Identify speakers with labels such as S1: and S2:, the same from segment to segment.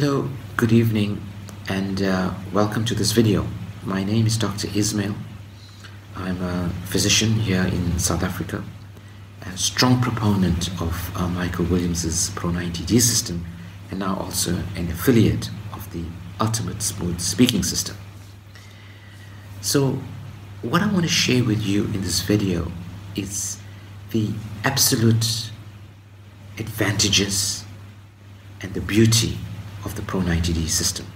S1: Hello, good evening, and uh, welcome to this video. My name is Dr. Ismail. I'm a physician here in South Africa, a strong proponent of uh, Michael Williams's Pro 90D system, and now also an affiliate of the Ultimate Smooth Speaking System. So, what I want to share with you in this video is the absolute advantages and the beauty of the Pro 90D system,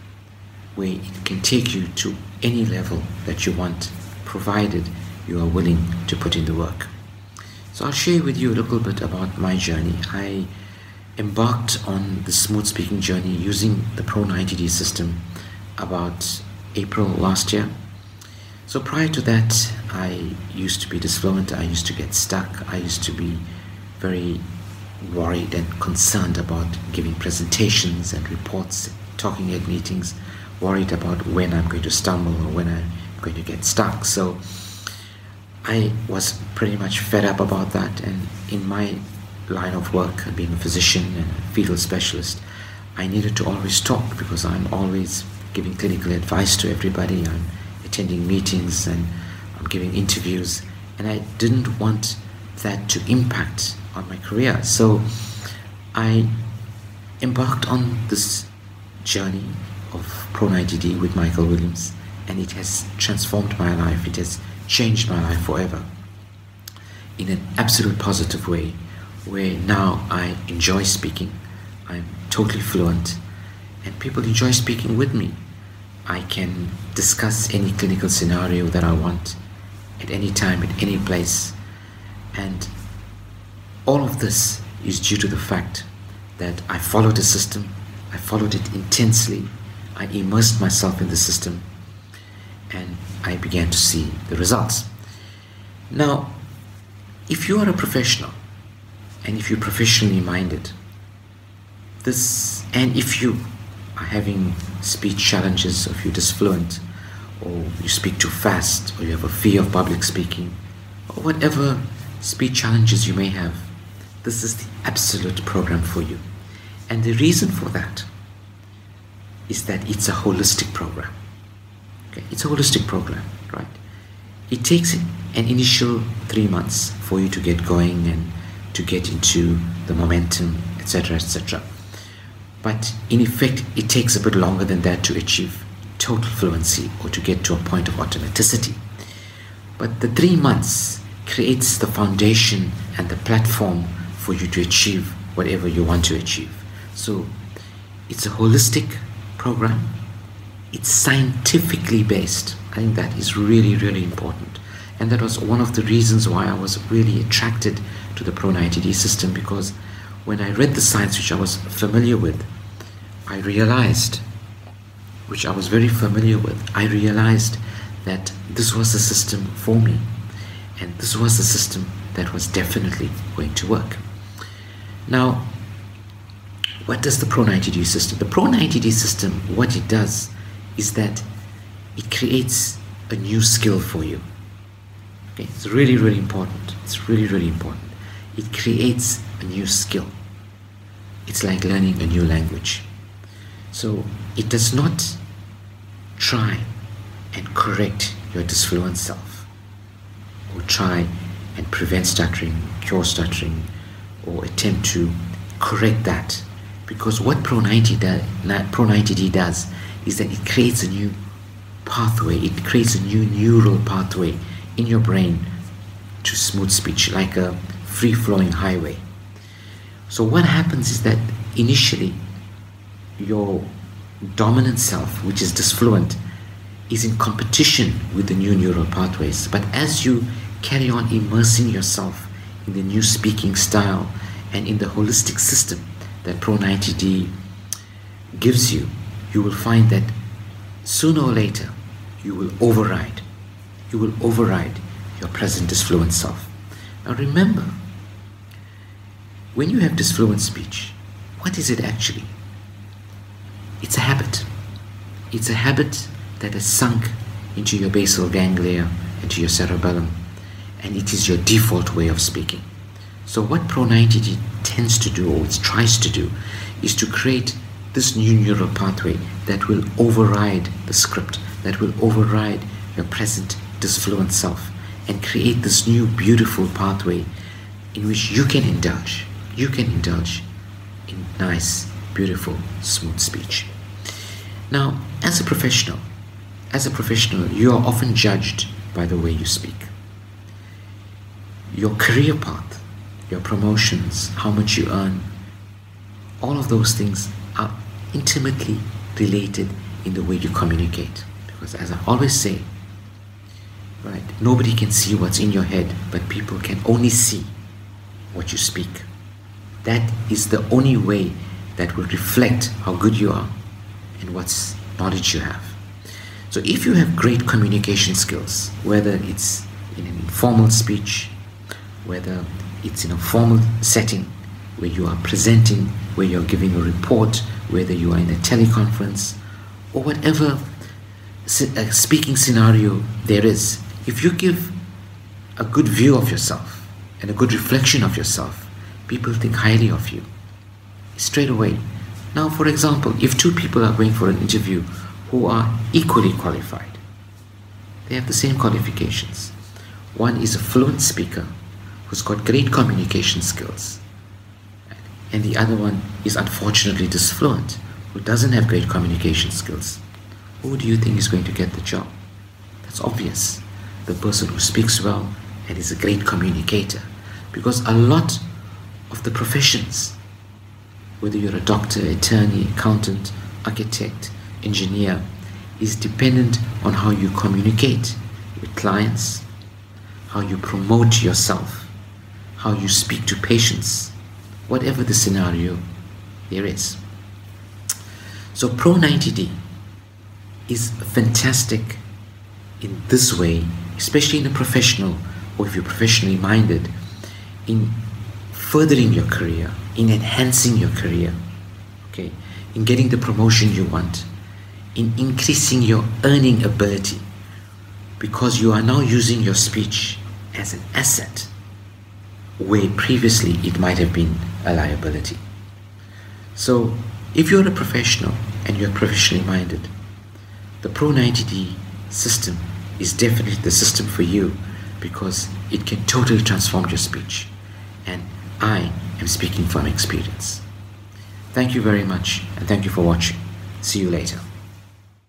S1: where it can take you to any level that you want, provided you are willing to put in the work. So I'll share with you a little bit about my journey. I embarked on the smooth speaking journey using the Pro 90D system about April last year. So prior to that, I used to be disfluent, I used to get stuck, I used to be very worried and concerned about giving presentations and reports, talking at meetings, worried about when I'm going to stumble or when I'm going to get stuck. So I was pretty much fed up about that. And in my line of work, being a physician and a fetal specialist, I needed to always talk because I'm always giving clinical advice to everybody. I'm attending meetings and I'm giving interviews. And I didn't want that to impact on my career. So I embarked on this journey of Pro 90D with Michael Williams, and it has transformed my life. It has changed my life forever in an absolute positive way, where now I enjoy speaking. I'm totally fluent, and people enjoy speaking with me. I can discuss any clinical scenario that I want at any time, at any place, and all of this is due to the fact that I followed the system, I followed it intensely, I immersed myself in the system, and I began to see the results. Now, if you are a professional and if you're professionally minded, this and if you are having speech challenges, if you're disfluent, or you speak too fast, or you have a fear of public speaking, or whatever speech challenges you may have, this is the absolute program for you. And the reason for that is that it's a holistic program. Okay, it's a holistic program, right? It takes an initial three months for you to get going and to get into the momentum, etc., etc. But in effect, it takes a bit longer than that to achieve total fluency or to get to a point of automaticity. But the three months creates the foundation and the platform for you to achieve whatever you want to achieve. So it's a holistic program, it's scientifically based. I think that is really, really important. And that was one of the reasons why I was really attracted to the Pro 90D system because when I read the science, which I was familiar with, I realized, which I was very familiar with, I realized that this was the system for me. And this was the system that was definitely going to work. Now, what does the Pro 90D system? The Pro 90D system, what it does is that it creates a new skill for you. Okay, it's really, really important. It's really, really important. It creates a new skill. It's like learning a new language. So it does not try and correct your disfluent self or try and prevent stuttering, cure stuttering, or attempt to correct that. Because what Pro 90 does, Pro 90D does is that it creates a new pathway, it creates a new neural pathway in your brain to smooth speech, like a free flowing highway. So, what happens is that initially your dominant self, which is disfluent, is in competition with the new neural pathways. But as you carry on immersing yourself in the new speaking style and in the holistic system that Pro 90D gives you, you will find that sooner or later you will override. You will override your present disfluent self. Now remember, when you have disfluent speech, what is it actually? It's a habit. It's a habit that has sunk into your basal ganglia, into your cerebellum, and it is your default way of speaking. So, what Pro 90D tends to do, or it tries to do, is to create this new neural pathway that will override the script, that will override your present disfluent self and create this new beautiful pathway in which you can indulge. You can indulge in nice, beautiful, smooth speech. Now, as a professional, as a professional, you are often judged by the way you speak. Your career path, your promotions, how much you earn, all of those things are intimately related in the way you communicate. Because as I always say, right, nobody can see what's in your head, but people can only see what you speak. That is the only way that will reflect how good you are and what knowledge you have. So if you have great communication skills, whether it's in an informal speech, whether it's in a formal setting where you are presenting, where you're giving a report, whether you are in a teleconference, or whatever uh, speaking scenario there is, if you give a good view of yourself and a good reflection of yourself, people think highly of you straight away. Now, for example, if two people are going for an interview who are equally qualified, they have the same qualifications. One is a fluent speaker who's got great communication skills, and the other one is unfortunately disfluent who doesn't have great communication skills. Who do you think is going to get the job? That's obvious. The person who speaks well and is a great communicator. Because a lot of the professions whether you're a doctor, attorney, accountant, architect, engineer, is dependent on how you communicate with clients, how you promote yourself, how you speak to patients, whatever the scenario there is. So, Pro 90D is fantastic in this way, especially in a professional or if you're professionally minded, in furthering your career, in enhancing your career, okay, in getting the promotion you want, in increasing your earning ability, because you are now using your speech as an asset where previously it might have been a liability. So, if you're a professional and you're professionally minded, the Pro 90D system is definitely the system for you because it can totally transform your speech. And I am speaking from experience. Thank you very much and thank you for watching. See you later.